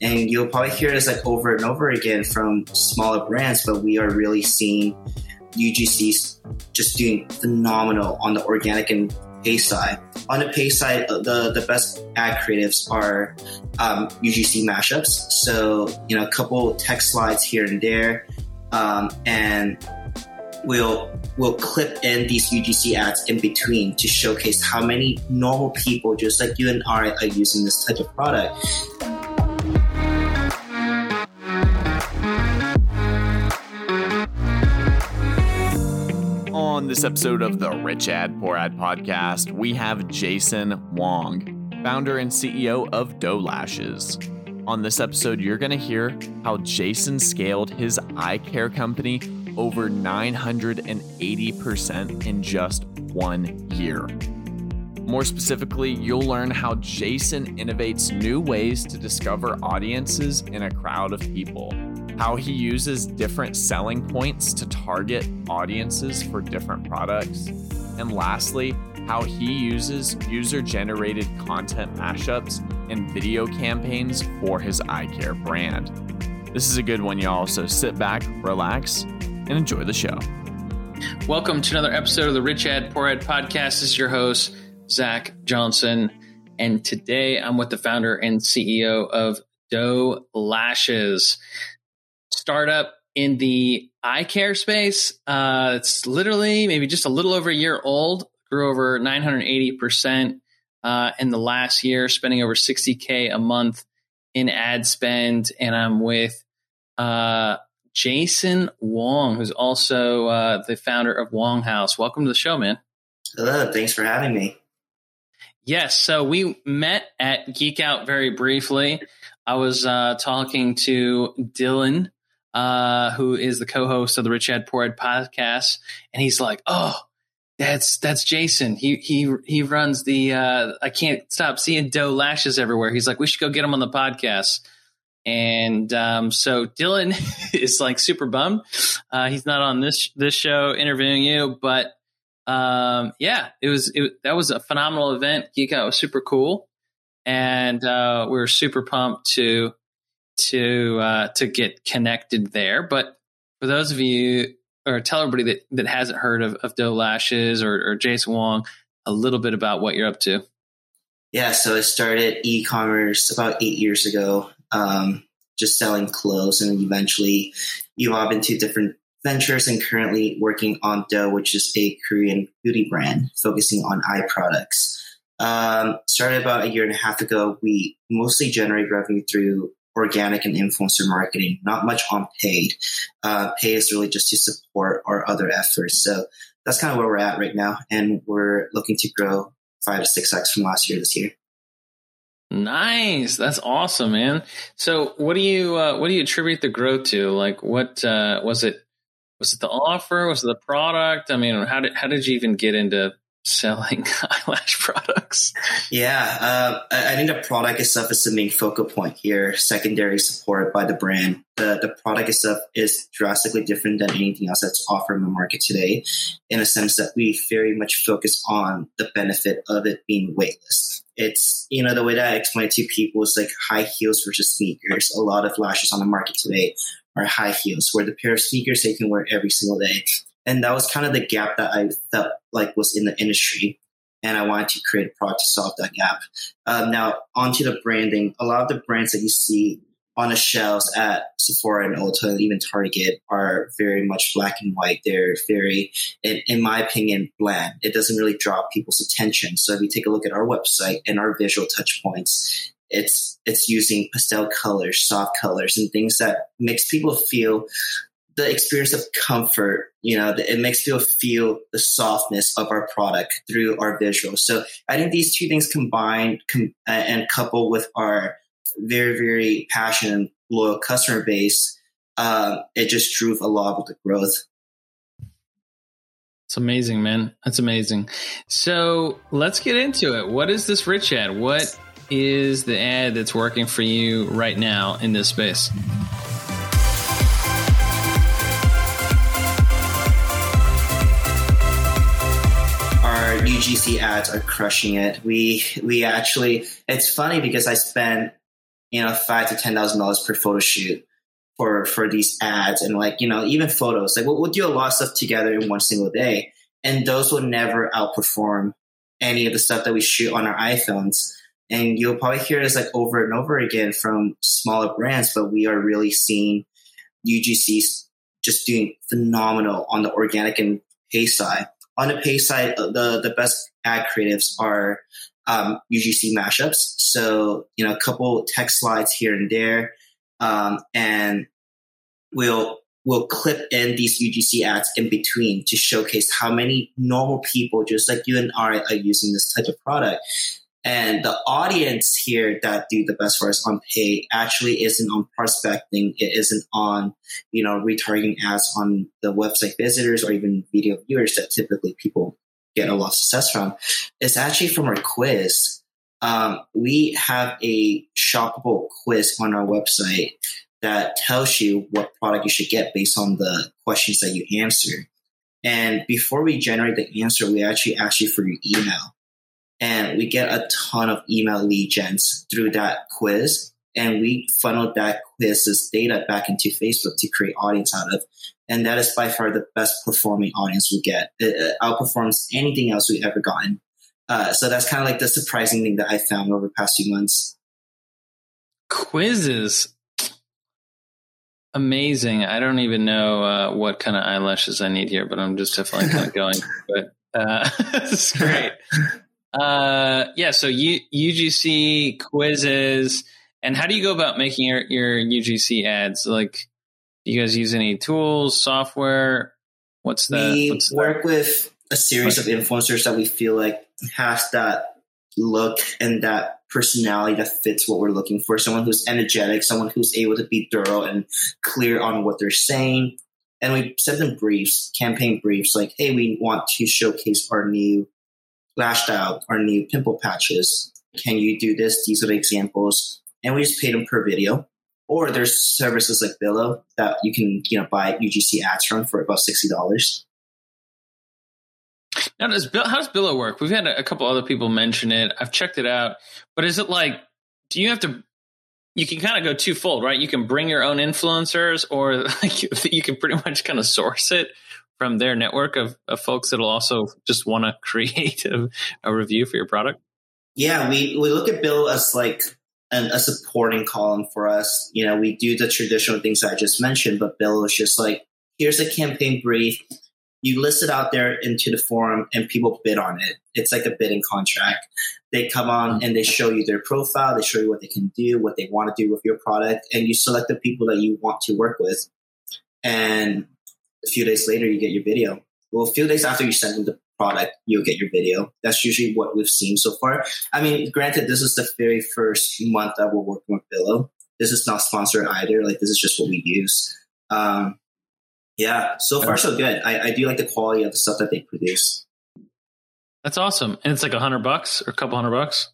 And you'll probably hear this like over and over again from smaller brands, but we are really seeing UGCs just doing phenomenal on the organic and pay side. On the pay side, uh, the, the best ad creatives are um, UGC mashups. So, you know, a couple text slides here and there. Um, and we'll we'll clip in these UGC ads in between to showcase how many normal people just like you and I are using this type of product. This episode of the Rich Ad Poor Ad podcast, we have Jason Wong, founder and CEO of Doe Lashes. On this episode, you're going to hear how Jason scaled his eye care company over 980% in just one year. More specifically, you'll learn how Jason innovates new ways to discover audiences in a crowd of people, how he uses different selling points to target audiences for different products, and lastly, how he uses user generated content mashups and video campaigns for his eye care brand. This is a good one, y'all, so sit back, relax, and enjoy the show. Welcome to another episode of the Rich Ad Poor Ad podcast. This is your host, Zach Johnson. And today I'm with the founder and CEO of Doe Lashes, startup in the eye care space. Uh, it's literally maybe just a little over a year old, grew over 980% uh, in the last year, spending over 60K a month in ad spend. And I'm with uh, Jason Wong, who's also uh, the founder of Wong House. Welcome to the show, man. Hello, thanks for having me. Yes, so we met at Geek Out very briefly. I was uh, talking to Dylan, uh, who is the co-host of the Rich Ad Poor Ad podcast, and he's like, "Oh, that's that's Jason. He he he runs the. Uh, I can't stop seeing Doe lashes everywhere. He's like, we should go get him on the podcast." And um, so Dylan is like super bummed. Uh, he's not on this this show interviewing you, but um, yeah, it was it, that was a phenomenal event. Geek Out was super cool, and uh, we were super pumped to to uh, to get connected there. But for those of you, or tell everybody that that hasn't heard of, of Doe Lashes or, or Jason Wong, a little bit about what you're up to. Yeah, so I started e-commerce about eight years ago um, just selling clothes and eventually evolved into different ventures and currently working on Doe, which is a Korean beauty brand focusing on eye products. Um, started about a year and a half ago. We mostly generate revenue through organic and influencer marketing, not much on paid. Uh, pay is really just to support our other efforts. So that's kind of where we're at right now. And we're looking to grow five to six X from last year this year. Nice. That's awesome, man. So what do you uh, what do you attribute the growth to? Like what uh, was it was it the offer? Was it the product? I mean, how did how did you even get into selling eyelash products? Yeah, uh, I think the product itself is the main focal point here. Secondary support by the brand. The the product itself is drastically different than anything else that's offered in the market today, in a sense that we very much focus on the benefit of it being weightless. It's you know the way that I explain it to people is like high heels versus sneakers. A lot of lashes on the market today are high heels, where the pair of sneakers they can wear every single day and that was kind of the gap that I felt like was in the industry. And I wanted to create a product to solve that gap. Um, now, onto the branding. A lot of the brands that you see on the shelves at Sephora and Ulta and even Target are very much black and white. They're very, in, in, my opinion, bland. It doesn't really draw people's attention. So if you take a look at our website and our visual touch points, it's it's using pastel colors, soft colors, and things that makes people feel the experience of comfort, you know, it makes people feel the softness of our product through our visuals. So I think these two things combined com- and coupled with our very, very passionate, loyal customer base, uh, it just drove a lot of the growth. It's amazing, man. That's amazing. So let's get into it. What is this rich ad? What is the ad that's working for you right now in this space? UGC ads are crushing it. We we actually it's funny because I spent you know, five to ten thousand dollars per photo shoot for for these ads and like you know even photos. Like we'll, we'll do a lot of stuff together in one single day, and those will never outperform any of the stuff that we shoot on our iPhones. And you'll probably hear this like over and over again from smaller brands, but we are really seeing UGCs just doing phenomenal on the organic and pay side. On the pay side, the the best ad creatives are um, UGC mashups. So you know, a couple text slides here and there, um, and we'll we'll clip in these UGC ads in between to showcase how many normal people, just like you and I, are using this type of product. And the audience here that do the best for us on pay actually isn't on prospecting. It isn't on, you know, retargeting ads on the website visitors or even video viewers that typically people get a lot of success from. It's actually from our quiz. Um, we have a shoppable quiz on our website that tells you what product you should get based on the questions that you answer. And before we generate the answer, we actually ask you for your email and we get a ton of email lead gens through that quiz. And we funnel that quiz's data back into facebook to create audience out of. And that is by far the best performing audience we get. It, outperforms anything else we've ever gotten. Uh, so that's kind of like the surprising thing that i found over the past few months. Quizzes amazing. I don't even know uh, what kind of eyelashes i need here but i'm just definitely kind of going but uh, it's great uh, yeah. So U- UGC quizzes, and how do you go about making your your UGC ads? Like, do you guys use any tools, software? What's the? We what's work the, with a series of influencers that we feel like has that look and that personality that fits what we're looking for. Someone who's energetic, someone who's able to be thorough and clear on what they're saying. And we send them briefs, campaign briefs, like, hey, we want to showcase our new lashed out our new pimple patches. Can you do this? These are the examples. And we just pay them per video. Or there's services like Billo that you can, you know, buy UGC ads from for about sixty dollars. Now, does Bill, how does Billo work? We've had a, couple other people mention it. I've checked it out, but is it like, do you have to? You can kind of go twofold, right? You can bring your own influencers, or like you can pretty much kind of source it from their network of, of folks that'll also just want to create a, a, review for your product? Yeah, we, we look at Bill as like an, a supporting column for us. You know, we do the traditional things I just mentioned, but Bill is just like, here's a campaign brief. You list it out there into the forum and people bid on it. It's like a bidding contract. They come on mm-hmm. and they show you their profile. They show you what they can do, what they want to do with your product, and you select the people that you want to work with. And a few days later, you get your video. Well, a few days after you send them the product, you'll get your video. That's usually what we've seen so far. I mean, granted, this is the very first month that we're working with Billo. This is not sponsored either. Like, this is just what we use. Um, yeah, so far so good. I, I do like the quality of the stuff that they produce. That's awesome. And it's like a hundred bucks or a couple hundred bucks.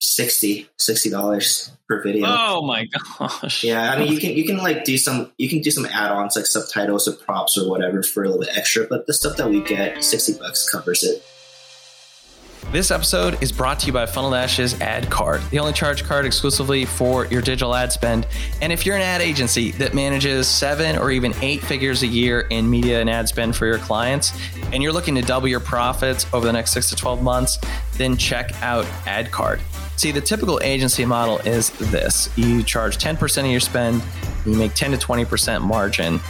60 dollars per video. Oh my gosh! Yeah, I mean you can you can like do some you can do some add-ons like subtitles or props or whatever for a little bit extra, but the stuff that we get, sixty bucks covers it. This episode is brought to you by Funnel Dash's ad card, the only charge card exclusively for your digital ad spend. And if you're an ad agency that manages seven or even eight figures a year in media and ad spend for your clients, and you're looking to double your profits over the next six to 12 months, then check out Ad Card. See, the typical agency model is this you charge 10% of your spend, you make 10 to 20% margin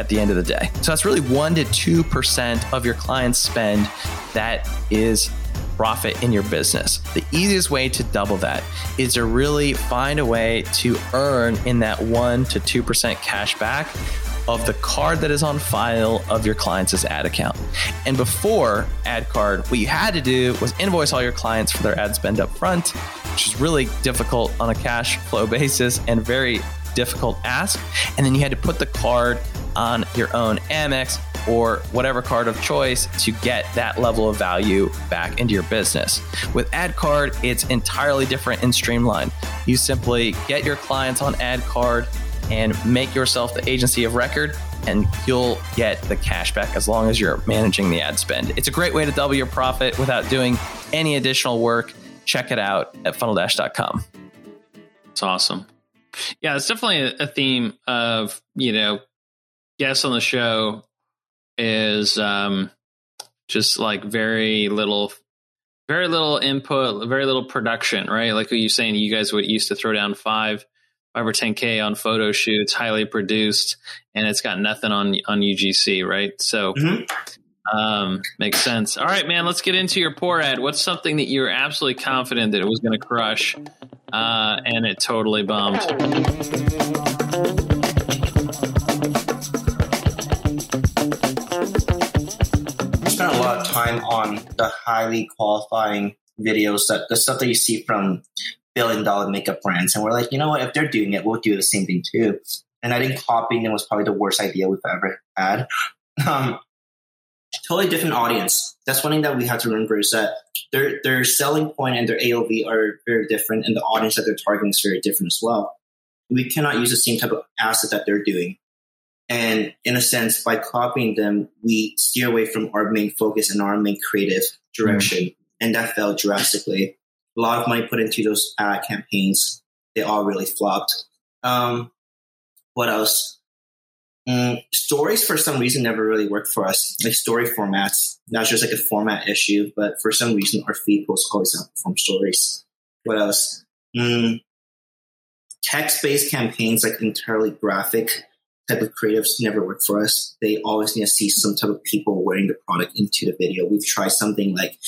at the end of the day. So that's really 1 to 2% of your client's spend that is profit in your business. The easiest way to double that is to really find a way to earn in that 1 to 2% cash back of the card that is on file of your client's ad account. And before ad card, what you had to do was invoice all your clients for their ad spend up front, which is really difficult on a cash flow basis and very difficult ask. And then you had to put the card on your own Amex or whatever card of choice to get that level of value back into your business. With AdCard, it's entirely different and streamlined. You simply get your clients on AdCard and make yourself the agency of record and you'll get the cash back as long as you're managing the ad spend. It's a great way to double your profit without doing any additional work. Check it out at funneldash.com. It's awesome. Yeah, it's definitely a, theme of you know guests on the show is um, just like very little, very little input, very little production, right? Like what you saying, you guys would used to throw down five, five or ten k on photo shoots, highly produced, and it's got nothing on on UGC, right? So. Mm-hmm. Um, makes sense. All right, man. Let's get into your poor ad. What's something that you're absolutely confident that it was going to crush, uh, and it totally bombed? The highly qualifying videos that the stuff that you see from billion dollar makeup brands. And we're like, you know what? If they're doing it, we'll do the same thing too. And I think copying them was probably the worst idea we've ever had. Um, totally different audience. That's one thing that we have to remember is that their their selling point and their AOV are very different, and the audience that they're targeting is very different as well. We cannot use the same type of asset that they're doing. And in a sense, by copying them, we steer away from our main focus and our main creative direction. Mm. And that fell drastically. A lot of money put into those ad campaigns. They all really flopped. Um, what else? Mm, stories for some reason never really worked for us. Like story formats, not just like a format issue, but for some reason our feed posts always outperform stories. What else? Mm, text-based campaigns, like entirely graphic, type of creatives never work for us. They always need to see some type of people wearing the product into the video. We've tried something like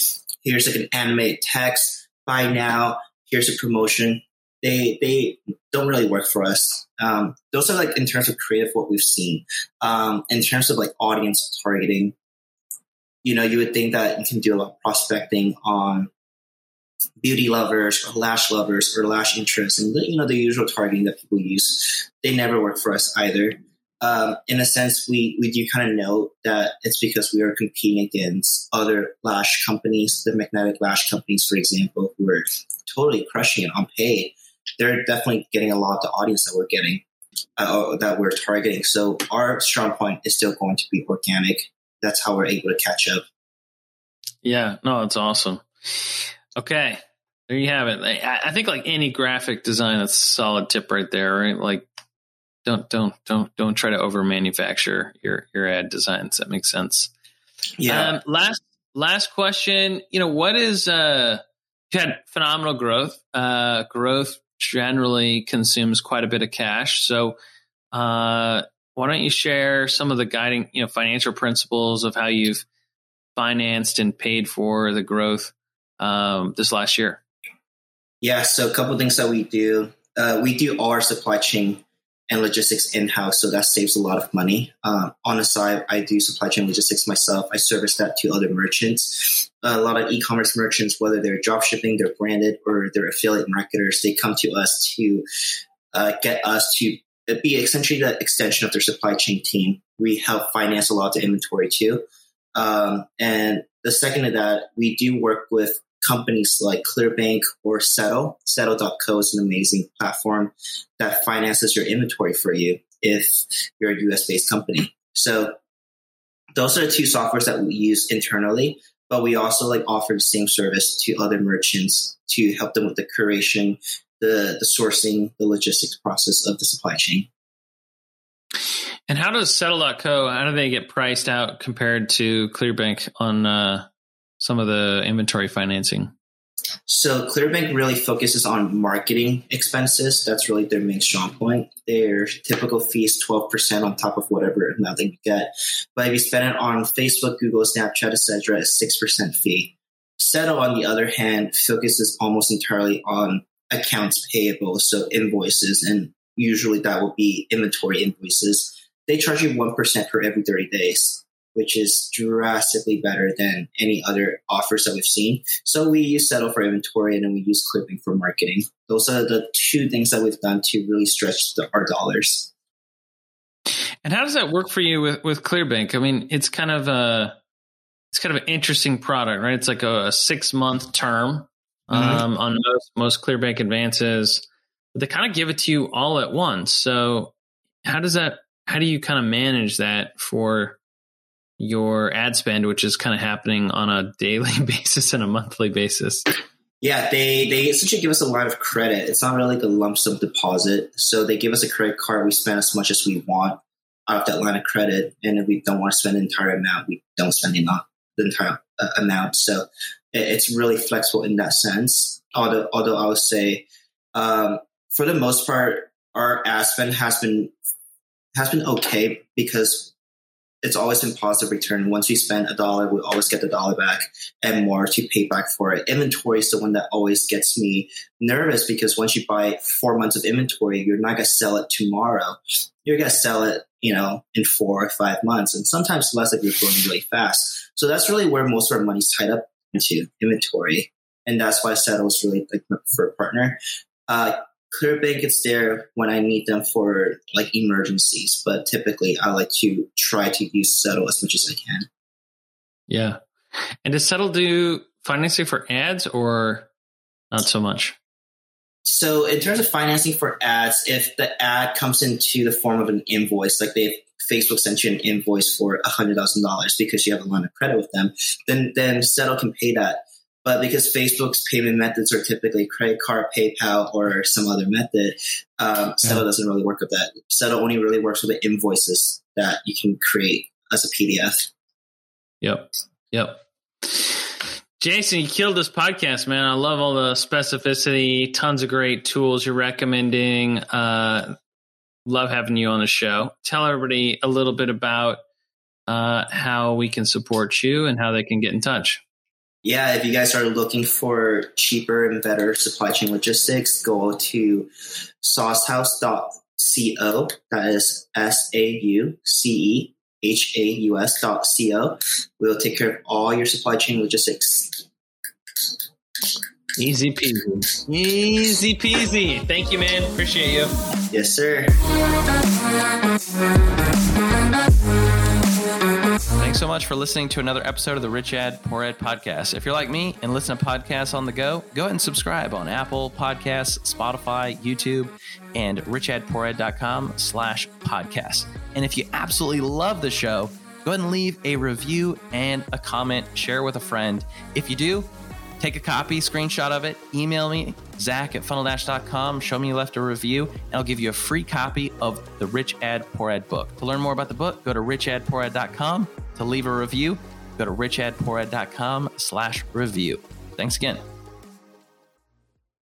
here's like an animated text, buy now, here's a promotion. They they don't really work for us. Um, those are like in terms of creative what we've seen. Um, in terms of like audience targeting, you know, you would think that you can do a lot of prospecting on beauty lovers or lash lovers or lash interests and you know the usual targeting that people use they never work for us either. Um, in a sense we we do kind of know that it's because we are competing against other lash companies the magnetic lash companies for example who are totally crushing it on paid they're definitely getting a lot of the audience that we're getting uh, that we're targeting. So our strong point is still going to be organic. That's how we're able to catch up. Yeah no it's awesome Okay, there you have it. I, think like any graphic design, that's a solid tip right there, right? Like, don't don't don't don't try to over manufacture your your ad designs. That makes sense. Yeah. Um, last last question. You know, what is uh? You had phenomenal growth. Uh, growth generally consumes quite a bit of cash. So, uh, why don't you share some of the guiding, you know, financial principles of how you've financed and paid for the growth um, this last year? Yeah, so a couple things that we do. Uh, we do all our supply chain and logistics in house, so that saves a lot of money. Um, on the side, I do supply chain logistics myself. I service that to other merchants. A lot of e-commerce merchants, whether they're drop shipping, they're branded, or they're affiliate marketers, they come to us to uh, get us to be essentially the extension of their supply chain team. We help finance a lot of inventory too. Um, and the second of that, we do work with companies like Clearbanc or Settle. Settle.co is an amazing platform that finances your inventory for you if you're a US based company. So those are the two softwares that we use internally, but we also like offer the same service to other merchants to help them with the curation, the, the sourcing, the logistics process of the supply chain. And how does Settle.co, how do they get priced out compared to Clearbanc on uh, some of the inventory financing? So Clearbanc really focuses on marketing expenses. That's really their main strong point. Their typical fee is 12% on top of whatever amount they get. But if you spend it on Facebook, Google, Snapchat, etc., it's 6% fee. Settle, on the other hand, focuses almost entirely on accounts payable, so invoices, and usually that will be inventory invoices. They charge you 1% per every 30 days which is drastically better than any other offers that we've seen. So we use Settle for inventory and then we use Clipping for marketing. Those are the two things that we've done to really stretch the, our dollars. And how does that work for you with, with Clearbanc? I mean, it's kind of a it's kind of an interesting product, right? It's like a, a six month term mm-hmm. um, on most most Clearbanc advances, but they kind of give it to you all at once. So how does that? How do you kind of manage that for your ad spend, which is kind of happening on a daily basis and a monthly basis? Yeah, they they essentially give us a line of credit. It's not really like a lump sum deposit. So they give us a credit card. We spend as much as we want out of that line of credit, and if we don't want to spend the entire amount, we don't spend the entire uh, amount. So it's really flexible in that sense. Although although I would say, um, for the most part, our ad spend has been has been okay because it's always been positive return. Once we spend a dollar, we always get the dollar back and more to pay back for it. Inventory is the one that always gets me nervous because once you buy four months of inventory, you're not going to sell it tomorrow. You're going to sell it, you know, in four or five months and sometimes less if you're growing really fast. So that's really where most of our money's tied up into inventory. And that's why Settle is really like my preferred partner. Uh, Clearbanc is there when I need them for like emergencies, but typically I like to try to use Settle as much as I can. Yeah. And does Settle do financing for ads or not so much? So in terms of financing for ads, if the ad comes into the form of an invoice, like they Facebook sent you an invoice for hundred thousand dollars because you have a line of credit with them, then then Settle can pay that. But because Facebook's payment methods are typically credit card, PayPal, or some other method, um, Settle yeah. doesn't really work with that. Settle only really works with the invoices that you can create as a PDF. Yep. Yep. Jason, you killed this podcast, man. I love all the specificity, tons of great tools you're recommending. Uh, love having you on the show. Tell everybody a little bit about uh, how we can support you and how they can get in touch yeah, if you guys are looking for cheaper and better supply chain logistics, go to saucehaus.co. That is S A U C E H A U S dot co. We'll take care of all your supply chain logistics. Easy peasy. Easy peasy. Thank you, man. Appreciate you. Yes, sir. Thanks so much for listening to another episode of the Rich Ad Poor Ad podcast. If you're like me and listen to podcasts on the go, go ahead and subscribe on Apple Podcasts, Spotify, YouTube, and richadpoorad.com slash podcast. And if you absolutely love the show, go ahead and leave a review and a comment, share with a friend. If you do, take a copy, screenshot of it, email me, zach at funneldash.com, show me you left a review, and I'll give you a free copy of the Rich Ad Poor Ad book. To learn more about the book, go to richadpoorad.com. To leave a review, go to richadpoorad.com slash review. Thanks again.